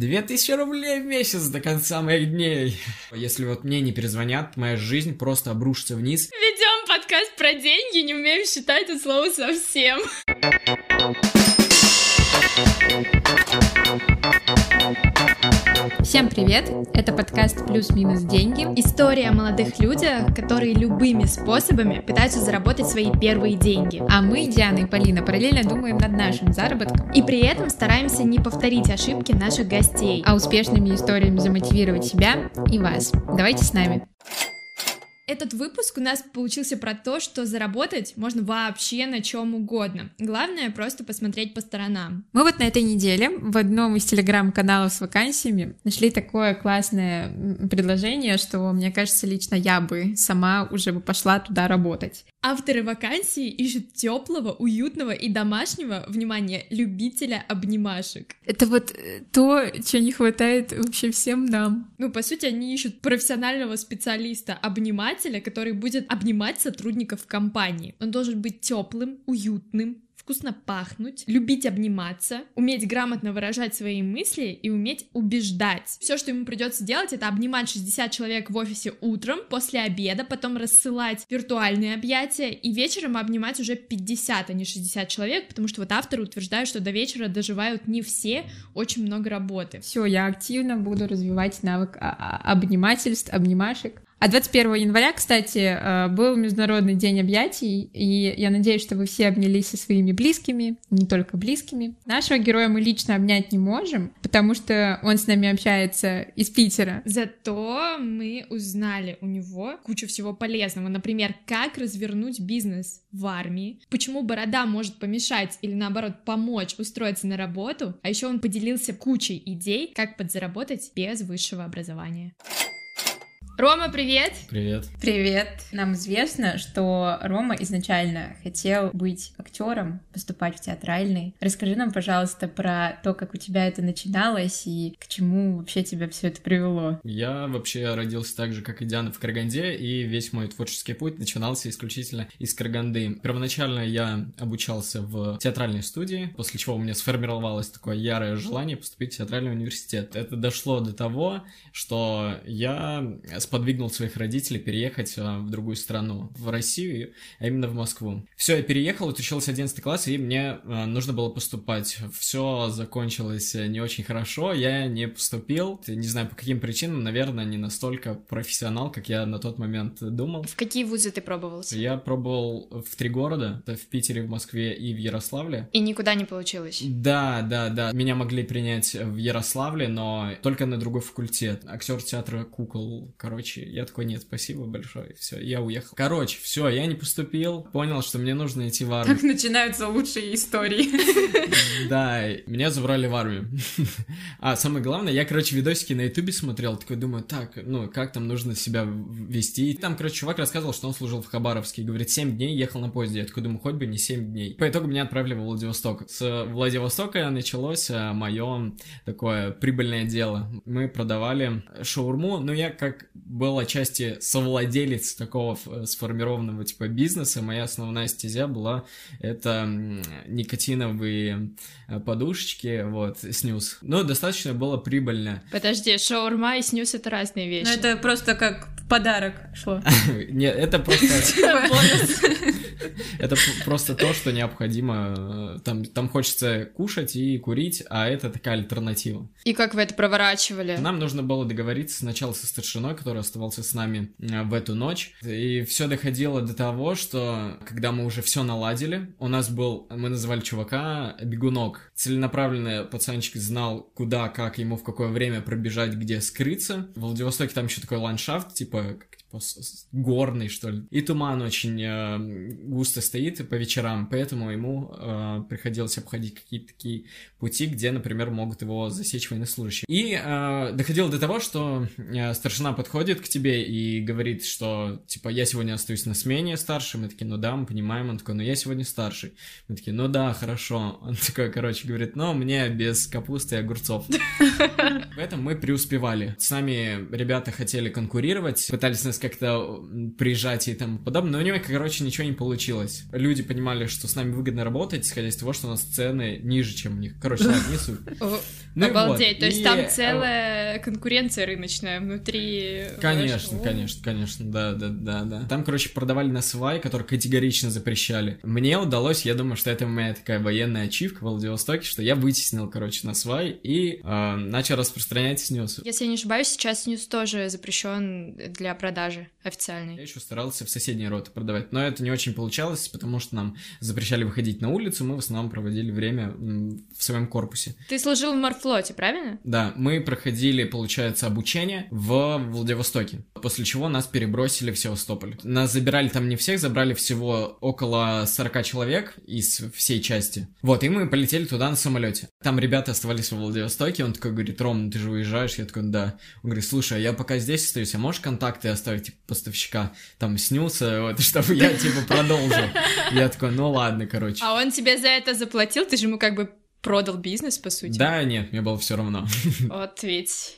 2000 рублей в месяц до конца моих дней. Если вот мне не перезвонят, моя жизнь просто обрушится вниз. Ведем подкаст про деньги, не умеем считать это слово совсем. Всем привет! Это подкаст «Плюс-минус деньги». История о молодых людях, которые любыми способами пытаются заработать свои первые деньги. А мы, Диана и Полина, параллельно думаем над нашим заработком. И при этом стараемся не повторить ошибки наших гостей. А успешными историями замотивировать себя и вас. Давайте с нами. Этот выпуск у нас получился про то, что заработать можно вообще на чем угодно. Главное просто посмотреть по сторонам. Мы вот на этой неделе в одном из телеграм-каналов с вакансиями нашли такое классное предложение, что, мне кажется, лично я бы сама уже бы пошла туда работать. Авторы вакансии ищут теплого, уютного и домашнего, внимание, любителя обнимашек. Это вот э, то, чего не хватает вообще всем нам. Ну, по сути, они ищут профессионального специалиста, обнимателя, который будет обнимать сотрудников компании. Он должен быть теплым, уютным, вкусно пахнуть, любить обниматься, уметь грамотно выражать свои мысли и уметь убеждать. Все, что ему придется делать, это обнимать 60 человек в офисе утром, после обеда, потом рассылать виртуальные объятия и вечером обнимать уже 50, а не 60 человек, потому что вот авторы утверждают, что до вечера доживают не все, очень много работы. Все, я активно буду развивать навык а, а, обнимательств, обнимашек. А 21 января, кстати, э, был Международный день объятий, и я надеюсь, что вы все обнялись со своими близкими, не только близкими. Нашего героя мы лично обнять не можем, потому что он с нами общается из Питера. Зато мы узнали у него кучу всего полезного. Например, как развернуть бизнес в армии, почему борода может помешать или наоборот помочь устроиться на работу, а еще он поделился кучей идей, как подзаработать без высшего образования. Рома, привет! Привет. Привет! Нам известно, что Рома изначально хотел быть актером, поступать в театральный. Расскажи нам, пожалуйста, про то, как у тебя это начиналось и к чему вообще тебя все это привело. Я вообще родился так же, как и Диана в Караганде, и весь мой творческий путь начинался исключительно из Караганды. Первоначально я обучался в театральной студии, после чего у меня сформировалось такое ярое желание поступить в театральный университет. Это дошло до того, что я сподвигнул своих родителей переехать а, в другую страну, в Россию, а именно в Москву. Все, я переехал, учился 11 класс, и мне а, нужно было поступать. Все закончилось не очень хорошо, я не поступил, не знаю по каким причинам, наверное, не настолько профессионал, как я на тот момент думал. В какие вузы ты пробовался? Я пробовал в три города, это в Питере, в Москве и в Ярославле. И никуда не получилось? Да, да, да. Меня могли принять в Ярославле, но только на другой факультет. Актер театра кукол, короче короче, я такой, нет, спасибо большое, все, я уехал. Короче, все, я не поступил, понял, что мне нужно идти в армию. Так начинаются лучшие истории. Да, меня забрали в армию. А самое главное, я, короче, видосики на ютубе смотрел, такой думаю, так, ну, как там нужно себя вести. И там, короче, чувак рассказывал, что он служил в Хабаровске, говорит, 7 дней ехал на поезде. Я такой думаю, хоть бы не 7 дней. По итогу меня отправили в Владивосток. С Владивостока началось э, мое такое прибыльное дело. Мы продавали шаурму, но я как был отчасти совладелец такого сформированного типа бизнеса. Моя основная стезя была это никотиновые э, подушечки, вот, снюс. Но достаточно было прибыльно. Подожди, шаурма и снюс — это разные вещи. Ну, это просто как подарок шло. Нет, это просто... Это просто то, что необходимо. Э, там, там хочется кушать и курить, а это такая альтернатива. И как вы это проворачивали? Нам нужно было договориться сначала со старшиной, который оставался с нами э, в эту ночь. И все доходило до того, что когда мы уже все наладили, у нас был, мы называли чувака бегунок. Целенаправленный пацанчик знал, куда, как ему в какое время пробежать, где скрыться. В Владивостоке там еще такой ландшафт, типа горный, что ли. И туман очень э, густо стоит по вечерам, поэтому ему э, приходилось обходить какие-то такие пути, где, например, могут его засечь военнослужащие. И э, доходило до того, что э, старшина подходит к тебе и говорит, что, типа, я сегодня остаюсь на смене старший. Мы такие, ну да, мы понимаем. Он такой, ну я сегодня старший. Мы такие, ну да, хорошо. Он такой, короче, говорит, ну мне без капусты и огурцов. В этом мы преуспевали. С нами ребята хотели конкурировать, пытались нас как-то приезжать и тому подобное, но у него, короче, ничего не получилось. Люди понимали, что с нами выгодно работать, исходя из того, что у нас цены ниже, чем у них. Короче, ладно, не суть. Ну Обалдеть, то есть там э, целая конкуренция рыночная внутри. Конечно, конечно, конечно, да, да, да, да. Там, короче, продавали на свай, который категорично запрещали. Мне удалось, я думаю, что это моя такая военная ачивка в Владивостоке, что я вытеснил, короче, на свай и э, начал распространять снюс. Если я не ошибаюсь, сейчас снюс тоже запрещен для продажи официальной. Я еще старался в соседние роты продавать, но это не очень получалось, потому что нам запрещали выходить на улицу, мы в основном проводили время в своем корпусе. Ты служил в морфлоте, правильно? Да, мы проходили, получается, обучение в Владивостоке, после чего нас перебросили в Севастополь. Нас забирали там не всех, забрали всего около 40 человек из всей части. Вот, и мы полетели туда на самолете. Там ребята оставались в Владивостоке, он такой говорит, Ром, ну ты же уезжаешь? Я такой, да. Он говорит, слушай, а я пока здесь остаюсь, а можешь контакты оставить, типа, поставщика? Там снился, вот, чтобы я, типа, продолжил. Я такой, ну ладно, короче. А он тебе за это заплатил? Ты же ему как бы продал бизнес, по сути? Да, нет, мне было все равно. Вот ведь...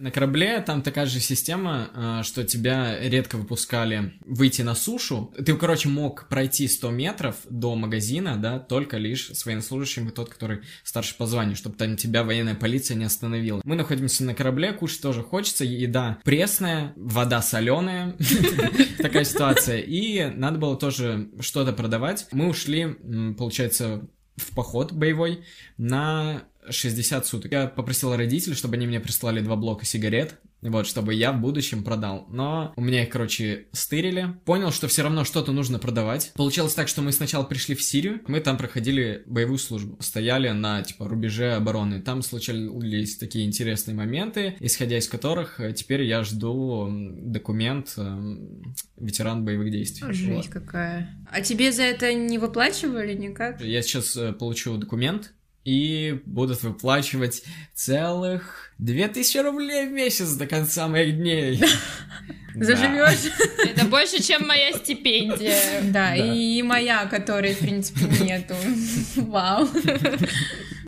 На корабле там такая же система, а, что тебя редко выпускали выйти на сушу. Ты, короче, мог пройти 100 метров до магазина, да, только лишь с военнослужащим и тот, который старше по званию, чтобы там тебя военная полиция не остановила. Мы находимся на корабле, кушать тоже хочется, еда пресная, вода соленая, такая ситуация. И надо было тоже что-то продавать. Мы ушли, получается, в поход боевой на 60 суток. Я попросил родителей, чтобы они мне прислали два блока сигарет, вот, чтобы я в будущем продал. Но у меня их, короче, стырили. Понял, что все равно что-то нужно продавать. Получилось так, что мы сначала пришли в Сирию, мы там проходили боевую службу. Стояли на, типа, рубеже обороны. Там случались такие интересные моменты, исходя из которых э, теперь я жду документ э, ветеран боевых действий. Жесть вот. какая. А тебе за это не выплачивали никак? Я сейчас э, получу документ, и будут выплачивать целых 2000 рублей в месяц до конца моих дней. Заживешь? Это больше, чем моя стипендия. Да, и моя, которой, в принципе, нету. Вау.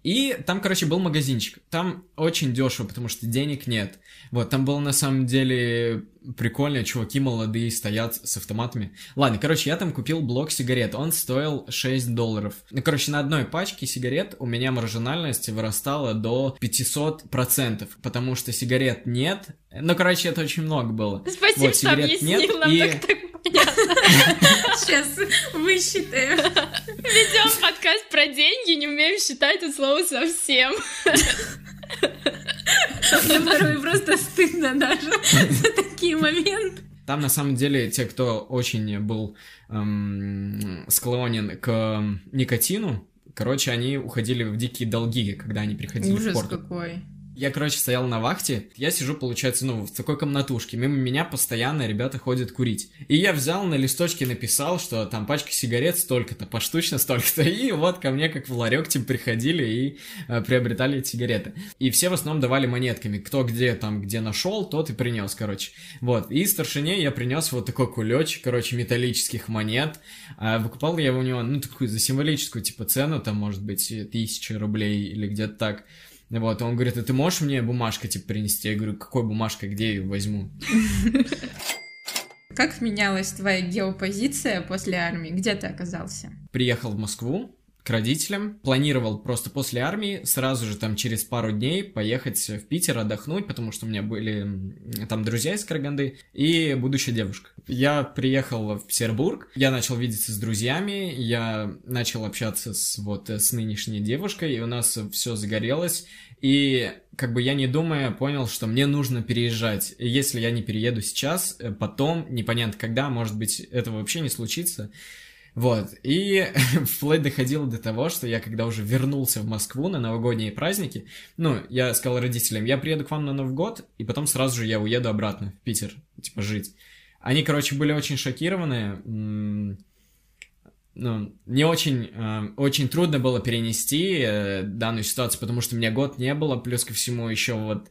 И там, короче, был магазинчик. Там очень дешево, потому что денег нет. Вот, там было на самом деле прикольно, чуваки молодые стоят с автоматами. Ладно, короче, я там купил блок сигарет, он стоил 6 долларов. Ну, короче, на одной пачке сигарет у меня маржинальность вырастала до 500%, потому что сигарет нет. Ну, короче, это очень много было. Спасибо, вот, что объяснил нет, нам и... так, так Сейчас высчитаем. Ведем про деньги, не умеем считать это слово совсем. Мне порой просто стыдно даже за такие моменты. Там на самом деле те, кто очень был эм, склонен к никотину, короче, они уходили в дикие долги, когда они приходили Ужас в порт. какой. Я, короче, стоял на вахте, я сижу, получается, ну, в такой комнатушке, мимо меня постоянно ребята ходят курить. И я взял на листочке, написал, что там пачка сигарет столько-то, поштучно столько-то, и вот ко мне как в ларек, типа, приходили и э, приобретали эти сигареты. И все в основном давали монетками, кто где там, где нашел, тот и принес, короче. Вот, и старшине я принес вот такой кулечек, короче, металлических монет. А выкупал я у него, ну, такую за символическую, типа, цену, там, может быть, тысяча рублей или где-то так. Вот, он говорит, а ты можешь мне бумажку, типа, принести? Я говорю, какой бумажка, где я ее возьму? Как менялась твоя геопозиция после армии? Где ты оказался? Приехал в Москву, к родителям. Планировал просто после армии сразу же там через пару дней поехать в Питер отдохнуть, потому что у меня были там друзья из Караганды и будущая девушка. Я приехал в Петербург, я начал видеться с друзьями, я начал общаться с вот с нынешней девушкой, и у нас все загорелось. И как бы я не думая понял, что мне нужно переезжать. И если я не перееду сейчас, э, потом, непонятно когда, может быть, это вообще не случится, вот, и вплоть доходило до того, что я когда уже вернулся в Москву на новогодние праздники, ну, я сказал родителям, я приеду к вам на Новый год, и потом сразу же я уеду обратно в Питер, типа, жить. Они, короче, были очень шокированы, ну, не очень, э, очень трудно было перенести э, данную ситуацию, потому что у меня год не было, плюс ко всему еще вот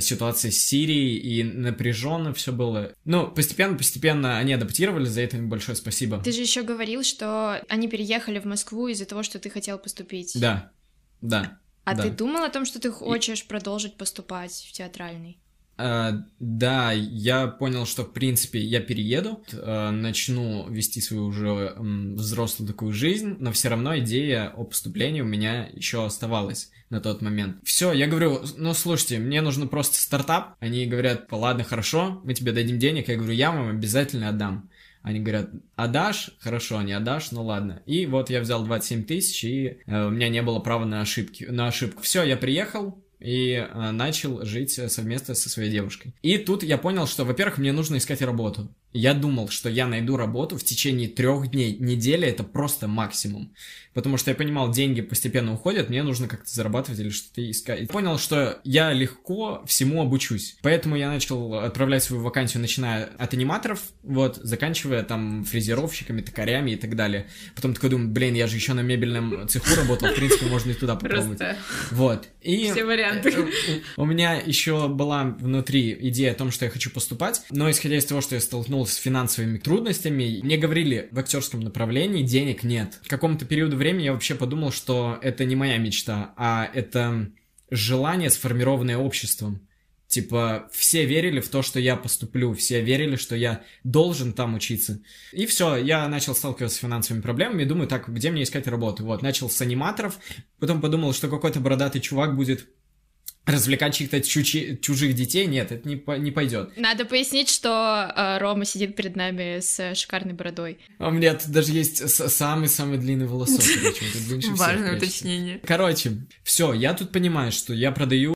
ситуация с Сирией, и напряженно все было. Ну, постепенно-постепенно они адаптировали, за это им большое спасибо. Ты же еще говорил, что они переехали в Москву из-за того, что ты хотел поступить. Да, да. А да. ты думал о том, что ты хочешь и... продолжить поступать в театральный? Э, да, я понял, что, в принципе, я перееду, э, начну вести свою уже взрослую такую жизнь, но все равно идея о поступлении у меня еще оставалась на тот момент. Все, я говорю, ну слушайте, мне нужно просто стартап. Они говорят, ладно, хорошо, мы тебе дадим денег. Я говорю, я вам обязательно отдам. Они говорят, отдашь? Хорошо, не отдашь? Ну ладно. И вот я взял 27 тысяч, и э, у меня не было права на ошибки, на ошибку. Все, я приехал, и э, начал жить совместно со своей девушкой. И тут я понял, что, во-первых, мне нужно искать работу. Я думал, что я найду работу в течение трех дней. Неделя это просто максимум. Потому что я понимал, деньги постепенно уходят, мне нужно как-то зарабатывать или что-то искать. Понял, что я легко всему обучусь. Поэтому я начал отправлять свою вакансию, начиная от аниматоров, вот, заканчивая там фрезеровщиками, токарями и так далее. Потом такой думаю, блин, я же еще на мебельном цеху работал, в принципе, можно и туда попробовать. Просто вот. И все варианты. Э, у меня еще была внутри идея о том, что я хочу поступать, но исходя из того, что я столкнулся столкнулся с финансовыми трудностями. Мне говорили, в актерском направлении денег нет. В каком-то периоду времени я вообще подумал, что это не моя мечта, а это желание, сформированное обществом. Типа, все верили в то, что я поступлю, все верили, что я должен там учиться. И все, я начал сталкиваться с финансовыми проблемами, думаю, так, где мне искать работу? Вот, начал с аниматоров, потом подумал, что какой-то бородатый чувак будет развлекать чьих-то чужи, чужих детей, нет, это не, не пойдет. Надо пояснить, что э, Рома сидит перед нами с шикарной бородой. А у меня тут даже есть самый-самый длинный волосок. Важное уточнение. Короче, все, я тут понимаю, что я продаю...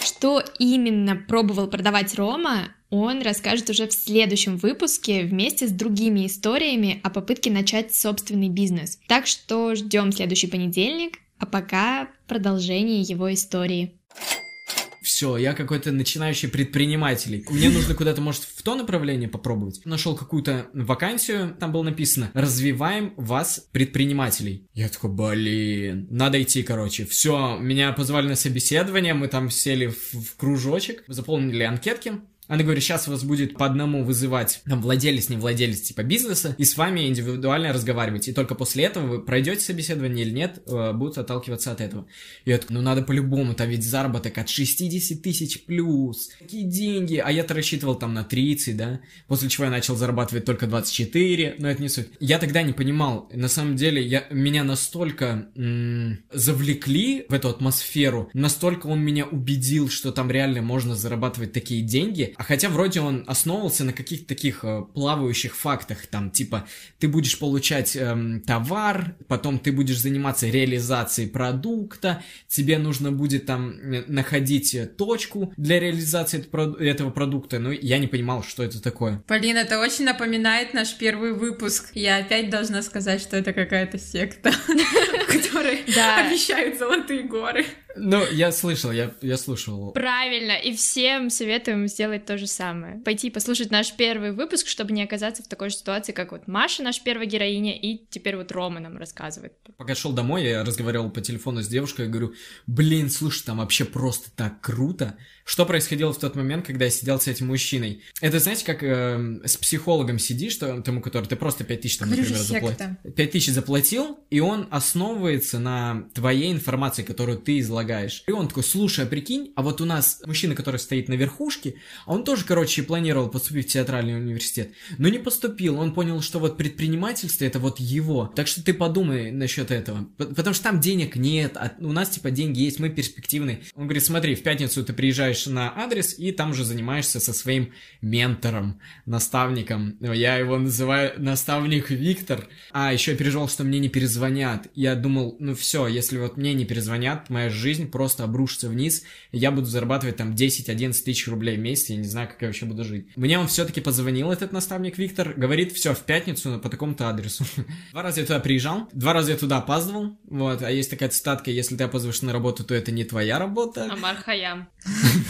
Что именно пробовал продавать Рома, он расскажет уже в следующем выпуске вместе с другими историями о попытке начать собственный бизнес. Так что ждем следующий понедельник, а пока продолжение его истории все, я какой-то начинающий предприниматель. Мне нужно куда-то, может, в то направление попробовать. Нашел какую-то вакансию, там было написано «Развиваем вас, предпринимателей». Я такой, блин, надо идти, короче. Все, меня позвали на собеседование, мы там сели в, в кружочек, заполнили анкетки, она говорит, сейчас вас будет по одному вызывать там владелец, не владелец типа бизнеса, и с вами индивидуально разговаривать. И только после этого вы пройдете собеседование или нет, э, будут отталкиваться от этого. И я такой, ну надо по-любому, там ведь заработок от 60 тысяч плюс. Какие деньги? А я-то рассчитывал там на 30, да? После чего я начал зарабатывать только 24, но это не суть. Я тогда не понимал, на самом деле, я, меня настолько м- завлекли в эту атмосферу, настолько он меня убедил, что там реально можно зарабатывать такие деньги, а хотя вроде он основывался на каких-то таких э, плавающих фактах, там, типа, ты будешь получать эм, товар, потом ты будешь заниматься реализацией продукта, тебе нужно будет там находить э, точку для реализации этого продукта, ну, я не понимал, что это такое. Полина, это очень напоминает наш первый выпуск. Я опять должна сказать, что это какая-то секта, которая обещают золотые горы. Ну, я слышал, я, я слушал. Правильно, и всем советуем сделать то же самое. Пойти послушать наш первый выпуск, чтобы не оказаться в такой же ситуации, как вот Маша, наша первая героиня, и теперь вот Рома нам рассказывает. Пока шел домой, я разговаривал по телефону с девушкой, я говорю, блин, слушай, там вообще просто так круто. Что происходило в тот момент, когда я сидел с этим мужчиной? Это, знаете, как э, с психологом сидишь, что, тому, который ты просто 5 тысяч, там, например, заплатил. 5 тысяч заплатил, и он основывается на твоей информации, которую ты излагаешь. И он такой, слушай, а прикинь, а вот у нас мужчина, который стоит на верхушке, он тоже, короче, планировал поступить в театральный университет, но не поступил. Он понял, что вот предпринимательство это вот его. Так что ты подумай насчет этого. Потому что там денег нет, а у нас типа деньги есть, мы перспективные. Он говорит, смотри, в пятницу ты приезжаешь нажимаешь на адрес и там уже занимаешься со своим ментором, наставником. Я его называю наставник Виктор. А, еще я переживал, что мне не перезвонят. Я думал, ну все, если вот мне не перезвонят, моя жизнь просто обрушится вниз, я буду зарабатывать там 10-11 тысяч рублей в месяц, я не знаю, как я вообще буду жить. Мне он все-таки позвонил, этот наставник Виктор, говорит, все, в пятницу по такому-то адресу. Два раза я туда приезжал, два раза я туда опаздывал, вот, а есть такая цитатка, если ты опаздываешь на работу, то это не твоя работа. Амар Хаям.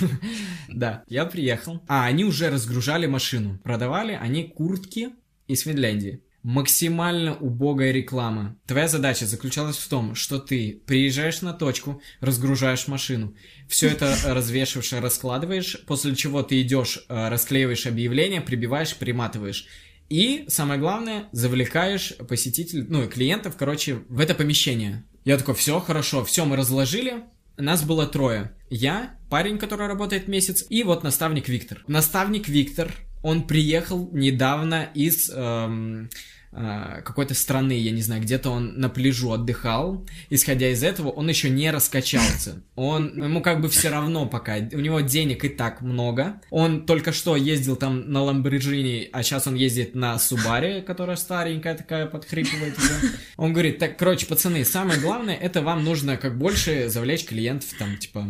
Да, я приехал. А они уже разгружали машину. Продавали они куртки из Финляндии. Максимально убогая реклама. Твоя задача заключалась в том, что ты приезжаешь на точку, разгружаешь машину, все это развешиваешь, раскладываешь, после чего ты идешь, э, расклеиваешь объявление, прибиваешь, приматываешь. И, самое главное, завлекаешь посетителей, ну, клиентов, короче, в это помещение. Я такой, все, хорошо, все, мы разложили, Нас было трое. Я, парень, который работает месяц, и вот наставник Виктор. Наставник Виктор, он приехал недавно из... Эм, какой-то страны, я не знаю, где-то он на пляжу отдыхал. Исходя из этого, он еще не раскачался. Он, ему как бы все равно пока, у него денег и так много. Он только что ездил там на Lamborghini, а сейчас он ездит на Subaru, которая старенькая такая, подхрипывает уже. Он говорит, так, короче, пацаны, самое главное, это вам нужно как больше завлечь клиентов, там, типа,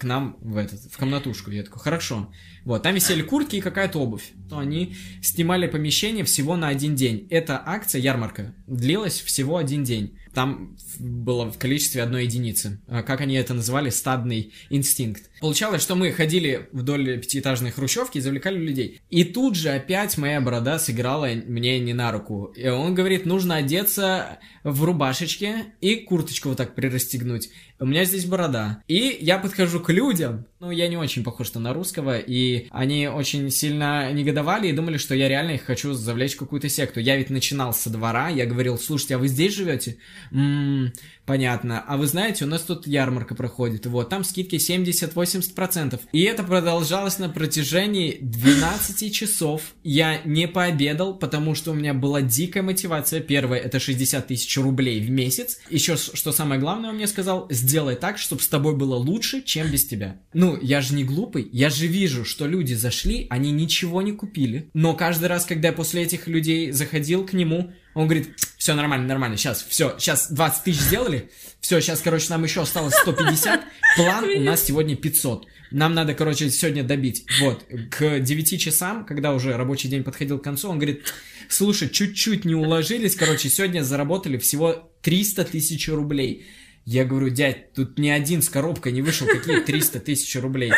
к нам в этот, в комнатушку. Я такой, хорошо. Вот, там висели куртки и какая-то обувь. То они снимали помещение всего на один день. Эта акция, ярмарка, длилась всего один день. Там было в количестве одной единицы. А как они это называли? Стадный инстинкт. Получалось, что мы ходили вдоль пятиэтажной хрущевки и завлекали людей. И тут же опять моя борода сыграла мне не на руку. И он говорит, нужно одеться в рубашечке и курточку вот так прирастегнуть. У меня здесь борода. И я подхожу к людям. Ну, я не очень похож на русского. И они очень сильно негодовали и думали, что я реально их хочу завлечь в какую-то секту. Я ведь начинал со двора. Я говорил, слушайте, а вы здесь живете? М-м, понятно. А вы знаете, у нас тут ярмарка проходит. Вот, там скидки 70-80%. И это продолжалось на протяжении 12 часов. Я не пообедал, потому что у меня была дикая мотивация. Первое, это 60 тысяч рублей в месяц. Еще, что самое главное, он мне сказал, сделай так, чтобы с тобой было лучше, чем без тебя. Ну, я же не глупый. Я же вижу, что люди зашли, они ничего не купили. Но каждый раз, когда я после этих людей заходил к нему, он говорит, все нормально, нормально, сейчас, все, сейчас 20 тысяч сделали, все, сейчас, короче, нам еще осталось 150, план у нас сегодня 500. Нам надо, короче, сегодня добить. Вот, к 9 часам, когда уже рабочий день подходил к концу, он говорит, слушай, чуть-чуть не уложились, короче, сегодня заработали всего 300 тысяч рублей. Я говорю, дядь, тут ни один с коробкой не вышел, какие 300 тысяч рублей.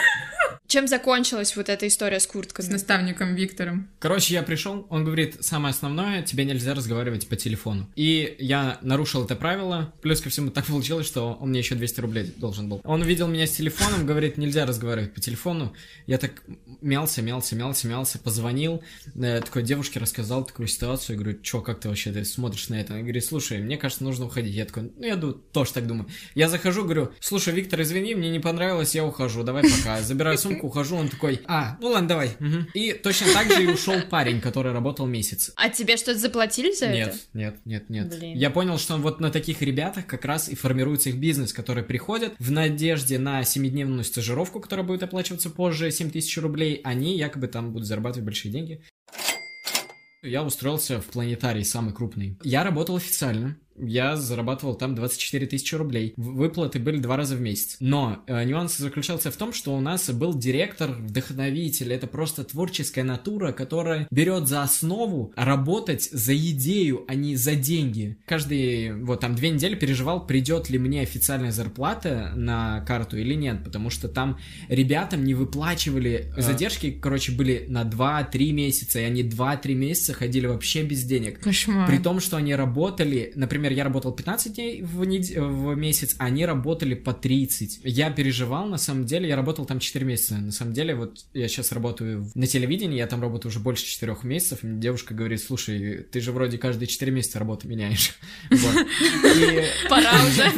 Чем закончилась вот эта история с куртками? С наставником Виктором. Короче, я пришел, он говорит, самое основное, тебе нельзя разговаривать по телефону. И я нарушил это правило, плюс ко всему так получилось, что он мне еще 200 рублей должен был. Он увидел меня с телефоном, говорит, нельзя разговаривать по телефону. Я так мялся, мялся, мялся, мялся, позвонил, э, такой девушке рассказал такую ситуацию, я говорю, что, как ты вообще ты смотришь на это? Он говорит, слушай, мне кажется, нужно уходить. Я такой, ну, я тоже так думаю. Я захожу, говорю, слушай, Виктор, извини, мне не понравилось, я ухожу, давай пока. Забираю сумку, рынок, ухожу, он такой, а, ну ладно, давай. Угу. И точно так же и ушел парень, который работал месяц. А тебе что-то заплатили за нет, это? Нет, нет, нет, нет. Я понял, что вот на таких ребятах как раз и формируется их бизнес, которые приходят в надежде на семидневную стажировку, которая будет оплачиваться позже 7 тысяч рублей, они якобы там будут зарабатывать большие деньги. Я устроился в планетарий, самый крупный. Я работал официально, я зарабатывал там 24 тысячи рублей. Выплаты были два раза в месяц. Но э, нюанс заключался в том, что у нас был директор, вдохновитель. Это просто творческая натура, которая берет за основу работать за идею, а не за деньги. Каждый, вот там две недели переживал, придет ли мне официальная зарплата на карту или нет, потому что там ребятам не выплачивали, а. задержки, короче, были на 2-3 месяца, и они 2-3 месяца ходили вообще без денег. Кошмар. При том, что они работали, например, например, я работал 15 дней в, нед... в месяц, а они работали по 30. Я переживал, на самом деле, я работал там 4 месяца. На самом деле, вот я сейчас работаю на телевидении, я там работаю уже больше 4 месяцев, и мне девушка говорит, слушай, ты же вроде каждые 4 месяца работу меняешь. Пора уже.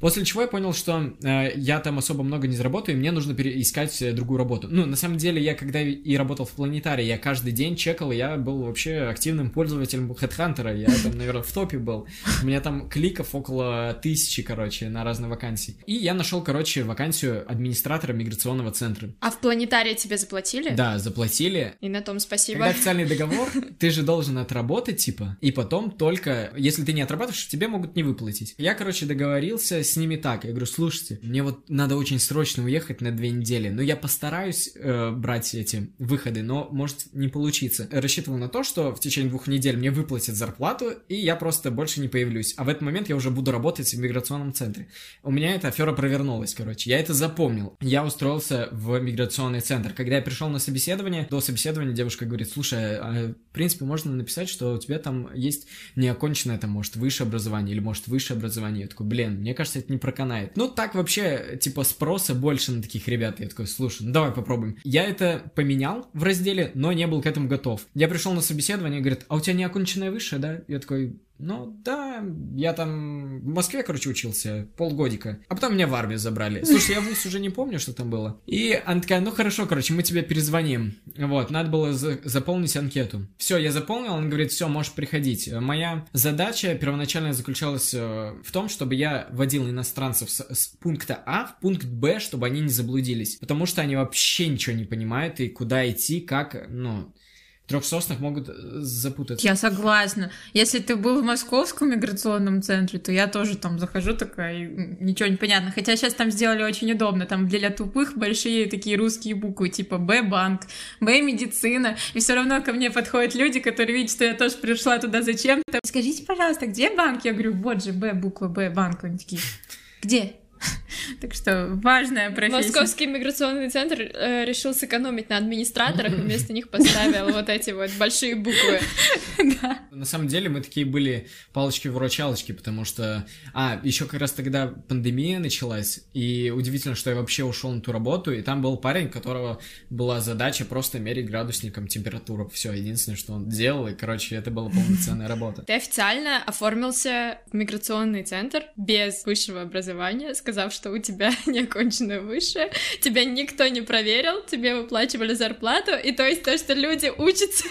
После чего я понял, что э, я там особо много не заработаю, и мне нужно искать э, другую работу. Ну, на самом деле, я когда и работал в планетарии, я каждый день чекал, и я был вообще активным пользователем HeadHunter. Я там, наверное, в топе был. У меня там кликов около тысячи, короче, на разные вакансии. И я нашел, короче, вакансию администратора миграционного центра. А в планетарии тебе заплатили? Да, заплатили. И на том спасибо. Когда официальный договор, ты же должен отработать, типа, и потом только, если ты не отрабатываешь, тебе могут не выплатить. Я, короче, договорился с ними так. Я говорю, слушайте, мне вот надо очень срочно уехать на две недели, но я постараюсь э, брать эти выходы, но может не получиться. Рассчитывал на то, что в течение двух недель мне выплатят зарплату, и я просто больше не появлюсь. А в этот момент я уже буду работать в миграционном центре. У меня эта афера провернулась, короче. Я это запомнил. Я устроился в миграционный центр. Когда я пришел на собеседование, до собеседования девушка говорит, слушай, а, в принципе, можно написать, что у тебя там есть неоконченное, там, может, высшее образование, или, может, высшее образование. Я такой, блин, мне кажется, это не проканает. Ну, так вообще, типа, спроса больше на таких ребят. Я такой, слушай, ну давай попробуем. Я это поменял в разделе, но не был к этому готов. Я пришел на собеседование, говорит, а у тебя неоконченное высшее, да? Я такой, Ну, да, я там в Москве, короче, учился полгодика. А потом меня в армию забрали. Слушай, я вуз уже не помню, что там было. И она такая, ну хорошо, короче, мы тебе перезвоним. Вот, надо было за заполнить анкету. Все, я заполнил, он говорит, все, можешь приходить. Моя задача первоначально заключалась э, в том, чтобы я водил иностранцев с, с пункта А в пункт Б, чтобы они не заблудились. Потому что они вообще ничего не понимают и куда идти, как, ну трех соснах могут э, запутаться. Я согласна. Если ты был в московском миграционном центре, то я тоже там захожу такая, и ничего не понятно. Хотя сейчас там сделали очень удобно. Там для тупых большие такие русские буквы, типа Б-банк, Б-медицина. И все равно ко мне подходят люди, которые видят, что я тоже пришла туда зачем-то. Скажите, пожалуйста, где банк? Я говорю, вот же Б, буква Б, банк. Они такие, где? Так что важная профессия. Московский миграционный центр э, решил сэкономить на администраторах, и вместо них поставил вот эти вот большие буквы. Да. На самом деле мы такие были палочки-выручалочки, потому что... А, еще как раз тогда пандемия началась, и удивительно, что я вообще ушел на ту работу, и там был парень, у которого была задача просто мерить градусником температуру. Все, единственное, что он делал, и, короче, это была полноценная работа. Ты официально оформился в миграционный центр без высшего образования, сказав, что у тебя неоконченное высшее, тебя никто не проверил, тебе выплачивали зарплату, и то есть то, что люди учатся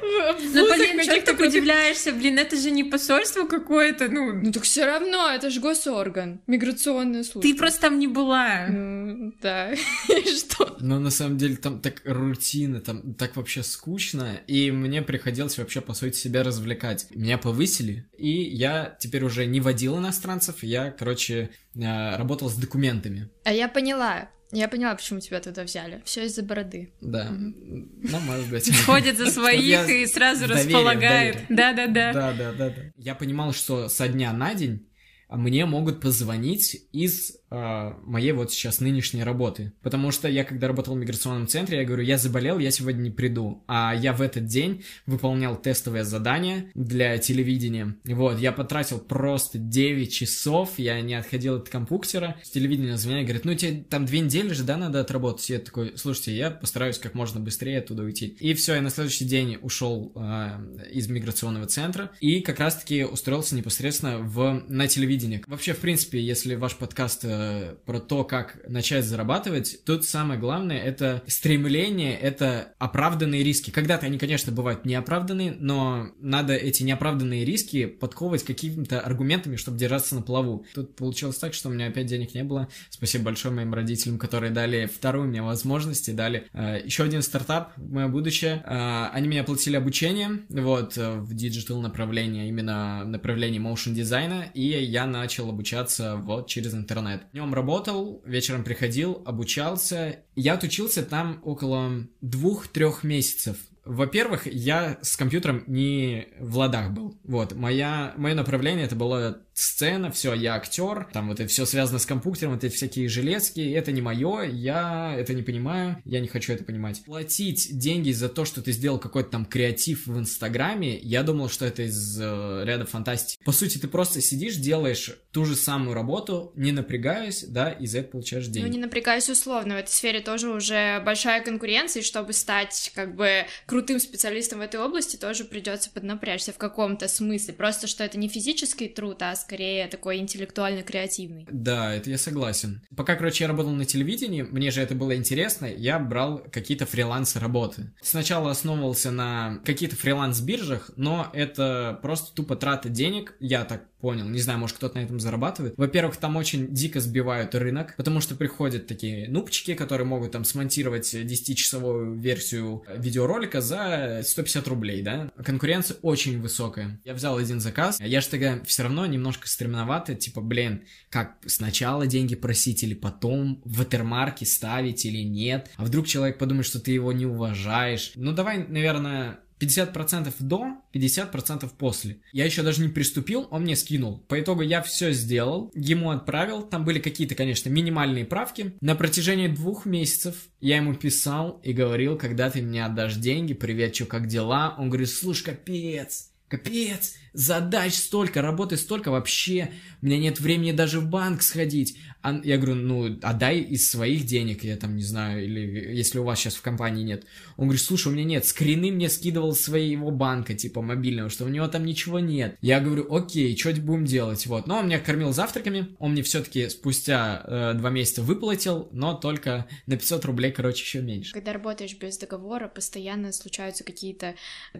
ну, блин, что ты удивляешься, блин, это же не посольство какое-то, ну... Ну, так все равно, это же госорган, миграционная служба. Ты просто там не была. Ну, да, и что? Но на самом деле там так рутина, там так вообще скучно, и мне приходилось вообще, по сути, себя развлекать. Меня повысили, и я теперь уже не водил иностранцев, я, короче, э, работал с документами. А я поняла, я поняла, почему тебя туда взяли. Все из-за бороды. Да. Ну, может быть. Ходит за своих и сразу располагает. Да-да-да. Да-да-да. Я понимал, что со дня на день мне могут позвонить из моей вот сейчас нынешней работы. Потому что я, когда работал в миграционном центре, я говорю, я заболел, я сегодня не приду. А я в этот день выполнял тестовое задание для телевидения. Вот, я потратил просто 9 часов, я не отходил от компьютера. С телевидения звонят, говорят, ну тебе там две недели же, да, надо отработать. Я такой, слушайте, я постараюсь как можно быстрее оттуда уйти. И все, я на следующий день ушел э, из миграционного центра и как раз-таки устроился непосредственно в, на телевидение. Вообще, в принципе, если ваш подкаст э, про то, как начать зарабатывать, тут самое главное это стремление, это оправданные риски. Когда-то они, конечно, бывают неоправданные, но надо эти неоправданные риски подковывать какими-то аргументами, чтобы держаться на плаву. Тут получилось так, что у меня опять денег не было. Спасибо большое моим родителям, которые дали вторую мне возможность и дали э, еще один стартап мое будущее. Э, они меня платили обучение, вот, э, в digital направлении, именно направлении motion дизайна, и я начал обучаться вот через интернет. Днем работал, вечером приходил, обучался. Я отучился там около двух-трех месяцев. Во-первых, я с компьютером не в ладах был. Вот, моя, мое направление это было сцена, все, я актер, там вот это все связано с компьютером, вот эти всякие железки, это не мое, я это не понимаю, я не хочу это понимать. Платить деньги за то, что ты сделал какой-то там креатив в Инстаграме, я думал, что это из э, ряда фантастики. По сути, ты просто сидишь, делаешь ту же самую работу, не напрягаясь, да, и за это получаешь деньги. Ну, не напрягаясь условно, в этой сфере тоже уже большая конкуренция, и чтобы стать как бы крутым специалистом в этой области, тоже придется поднапрячься в каком-то смысле. Просто, что это не физический труд, а скорее такой интеллектуально-креативный. Да, это я согласен. Пока, короче, я работал на телевидении, мне же это было интересно, я брал какие-то фриланс-работы. Сначала основывался на каких-то фриланс-биржах, но это просто тупо трата денег, я так понял. Не знаю, может кто-то на этом зарабатывает. Во-первых, там очень дико сбивают рынок, потому что приходят такие нубчики, которые могут там смонтировать 10-часовую версию видеоролика за 150 рублей, да? Конкуренция очень высокая. Я взял один заказ, я же тогда все равно немножко стремновато, типа, блин, как сначала деньги просить или потом в ватермарке ставить или нет? А вдруг человек подумает, что ты его не уважаешь? Ну, давай, наверное, 50% до, 50% после. Я еще даже не приступил, он мне скинул. По итогу я все сделал, ему отправил. Там были какие-то, конечно, минимальные правки. На протяжении двух месяцев я ему писал и говорил, когда ты мне отдашь деньги, привет, что, как дела? Он говорит, слушай, капец, Капец, задач столько, работы столько вообще. У меня нет времени даже в банк сходить. А я говорю, ну, отдай из своих денег, я там не знаю, или если у вас сейчас в компании нет. Он говорит, слушай, у меня нет, скрины мне скидывал своего банка, типа мобильного, что у него там ничего нет. Я говорю, окей, что будем делать, вот. Но он меня кормил завтраками, он мне все-таки спустя э, два месяца выплатил, но только на 500 рублей, короче, еще меньше. Когда работаешь без договора, постоянно случаются какие-то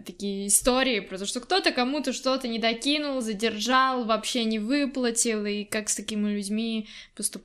такие истории, потому что кто-то кому-то что-то не докинул, задержал, вообще не выплатил, и как с такими людьми поступать,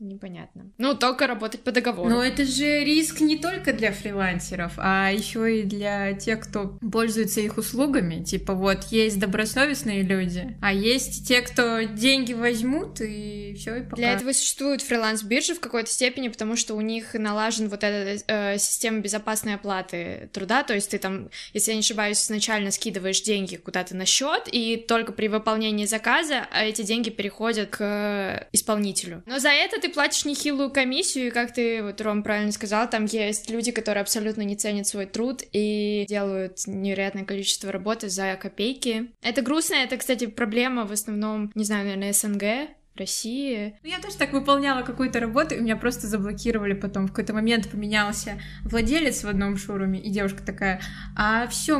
непонятно. Ну, только работать по договору. Но это же риск не только для фрилансеров, а еще и для тех, кто пользуется их услугами. Типа вот есть добросовестные люди, а есть те, кто деньги возьмут и все и пока. Для этого существуют фриланс-биржи в какой-то степени, потому что у них налажен вот эта э, система безопасной оплаты труда, то есть ты там, если я не ошибаюсь, изначально скидываешь деньги куда-то на счет, и только при выполнении заказа а эти деньги переходят к исполнителю. Но за это ты платишь нехилую комиссию, и как ты, вот Ром правильно сказал, там есть люди, которые абсолютно не ценят свой труд и делают невероятное количество работы за копейки. Это грустно, это, кстати, проблема в основном, не знаю, наверное, СНГ, России. Ну, я тоже так выполняла какую-то работу, и меня просто заблокировали потом. В какой-то момент поменялся владелец в одном шоуруме, и девушка такая, а все,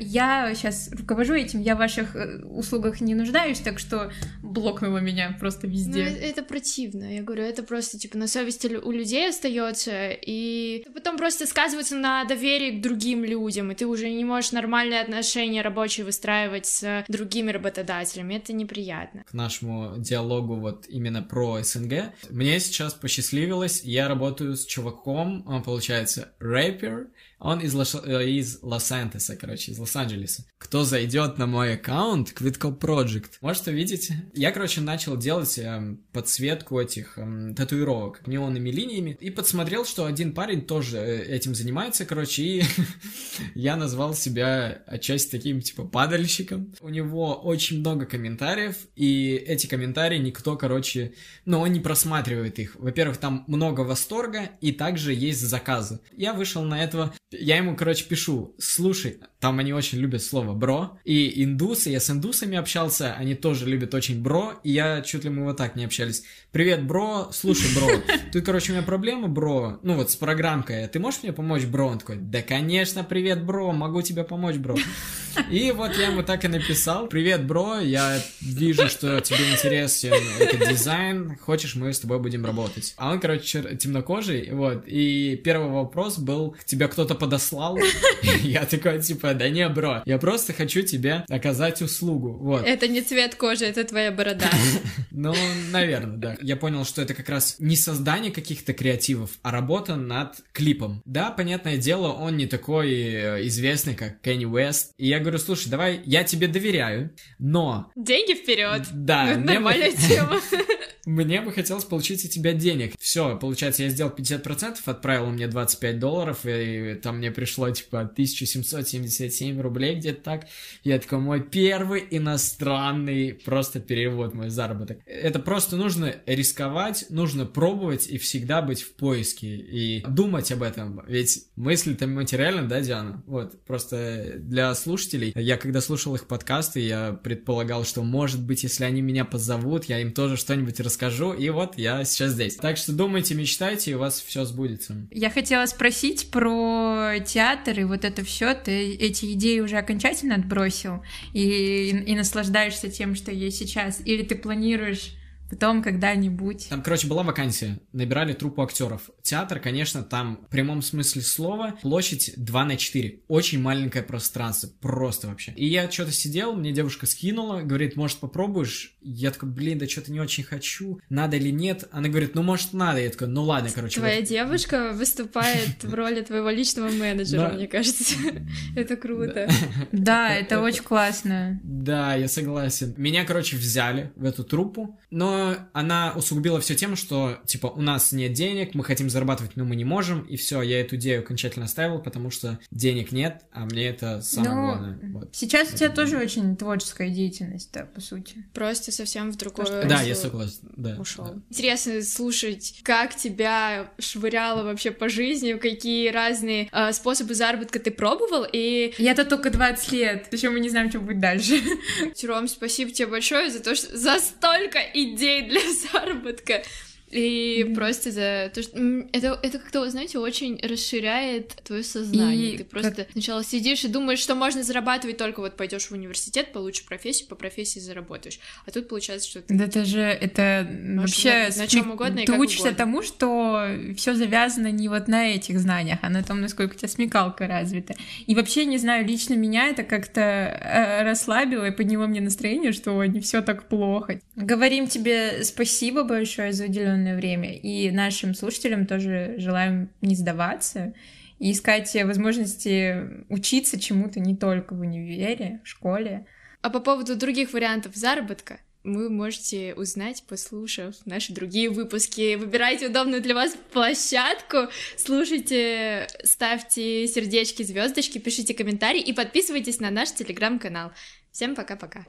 я сейчас руковожу этим, я в ваших э, услугах не нуждаюсь, так что блокнула меня просто везде. Ну, это противно, я говорю, это просто, типа, на совести у людей остается, и потом просто сказывается на доверии к другим людям, и ты уже не можешь нормальные отношения рабочие выстраивать с другими работодателями, это неприятно. К нашему диалогу диалогу вот именно про СНГ. Мне сейчас посчастливилось, я работаю с чуваком, он получается рэпер, он из, Лос- э, из Лос-Антеса, короче, из Лос-Анджелеса. Кто зайдет на мой аккаунт, Quitco Project, может увидеть. Я, короче, начал делать э, подсветку этих э, татуировок неонными линиями и подсмотрел, что один парень тоже э, этим занимается, короче, и я назвал себя отчасти таким, типа, падальщиком. У него очень много комментариев, и эти комментарии никто, короче, ну, он не просматривает их. Во-первых, там много восторга, и также есть заказы. Я вышел на этого я ему, короче, пишу, слушай, там они очень любят слово бро, и индусы, я с индусами общался, они тоже любят очень бро, и я чуть ли мы вот так не общались. Привет, бро, слушай, бро, тут, короче, у меня проблема, бро, ну вот с программкой, ты можешь мне помочь, бро? Он такой, да, конечно, привет, бро, могу тебе помочь, бро. И вот я ему так и написал, привет, бро, я вижу, что тебе интересен этот дизайн, хочешь, мы с тобой будем работать. А он, короче, темнокожий, вот, и первый вопрос был, тебя кто-то подослал? Я такой, типа, да не, бро, я просто хочу тебе оказать услугу, вот. Это не цвет кожи, это твоя борода. Ну, наверное, да. Я понял, что это как раз не создание каких-то креативов, а работа над клипом. Да, понятное дело, он не такой э, известный, как Кенни Уэст. И я говорю, слушай, давай, я тебе доверяю, но... Деньги вперед. Да. Ну, нормальная тема. Мне бы хотелось получить от тебя денег. Все, получается, я сделал 50%, отправил мне 25 долларов, и там мне пришло, типа, 1777 рублей где-то так. Я такой, мой первый иностранный просто перевод, мой заработок. Это просто нужно рисковать, нужно пробовать и всегда быть в поиске и думать об этом. Ведь мысли-то материально, да, Диана? Вот, просто для слушателей, я когда слушал их подкасты, я предполагал, что, может быть, если они меня позовут, я им тоже что-нибудь расскажу, и вот я сейчас здесь. Так что думайте, мечтайте, и у вас все сбудется. Я хотела спросить про театр и вот это все. Ты эти идеи уже окончательно отбросил и, и, и наслаждаешься тем, что есть сейчас? Или ты планируешь потом когда-нибудь. Там, короче, была вакансия, набирали труппу актеров. Театр, конечно, там в прямом смысле слова площадь 2 на 4. Очень маленькое пространство, просто вообще. И я что-то сидел, мне девушка скинула, говорит, может попробуешь? Я такой, блин, да что-то не очень хочу, надо или нет? Она говорит, ну может надо. Я такой, ну ладно, короче. Твоя вот. девушка выступает в роли твоего личного менеджера, мне кажется. Это круто. Да, это очень классно. Да, я согласен. Меня, короче, взяли в эту труппу, но она усугубила все тем, что, типа, у нас нет денег, мы хотим зарабатывать, но мы не можем, и все, я эту идею окончательно оставил, потому что денег нет, а мне это самое но главное. Сейчас у тебя тоже очень творческая деятельность, да, по сути. Просто совсем в другое Да, я согласен, да. Ушел. Да. Интересно слушать, как тебя швыряло вообще по жизни, какие разные э, способы заработка ты пробовал, и... Я-то только 20 лет, причем мы не знаем, что будет дальше. Ром, спасибо тебе большое за то, что за столько идей идей для заработка. И mm-hmm. просто за то, что это, это как-то, знаете, очень расширяет твое сознание. И Ты просто как... сначала сидишь и думаешь, что можно зарабатывать только вот пойдешь в университет, получишь профессию, по профессии заработаешь. А тут получается, что ты... Да это же, это вообще... На чем угодно Ты учишься угодно. тому, что все завязано не вот на этих знаниях, а на том, насколько у тебя смекалка развита. И вообще, не знаю, лично меня это как-то э, расслабило и подняло мне настроение, что не все так плохо. Говорим тебе спасибо большое за уделенное определенное время. И нашим слушателям тоже желаем не сдаваться и искать возможности учиться чему-то не только в универе, в школе. А по поводу других вариантов заработка, вы можете узнать, послушав наши другие выпуски. Выбирайте удобную для вас площадку, слушайте, ставьте сердечки, звездочки, пишите комментарии и подписывайтесь на наш телеграм-канал. Всем пока-пока.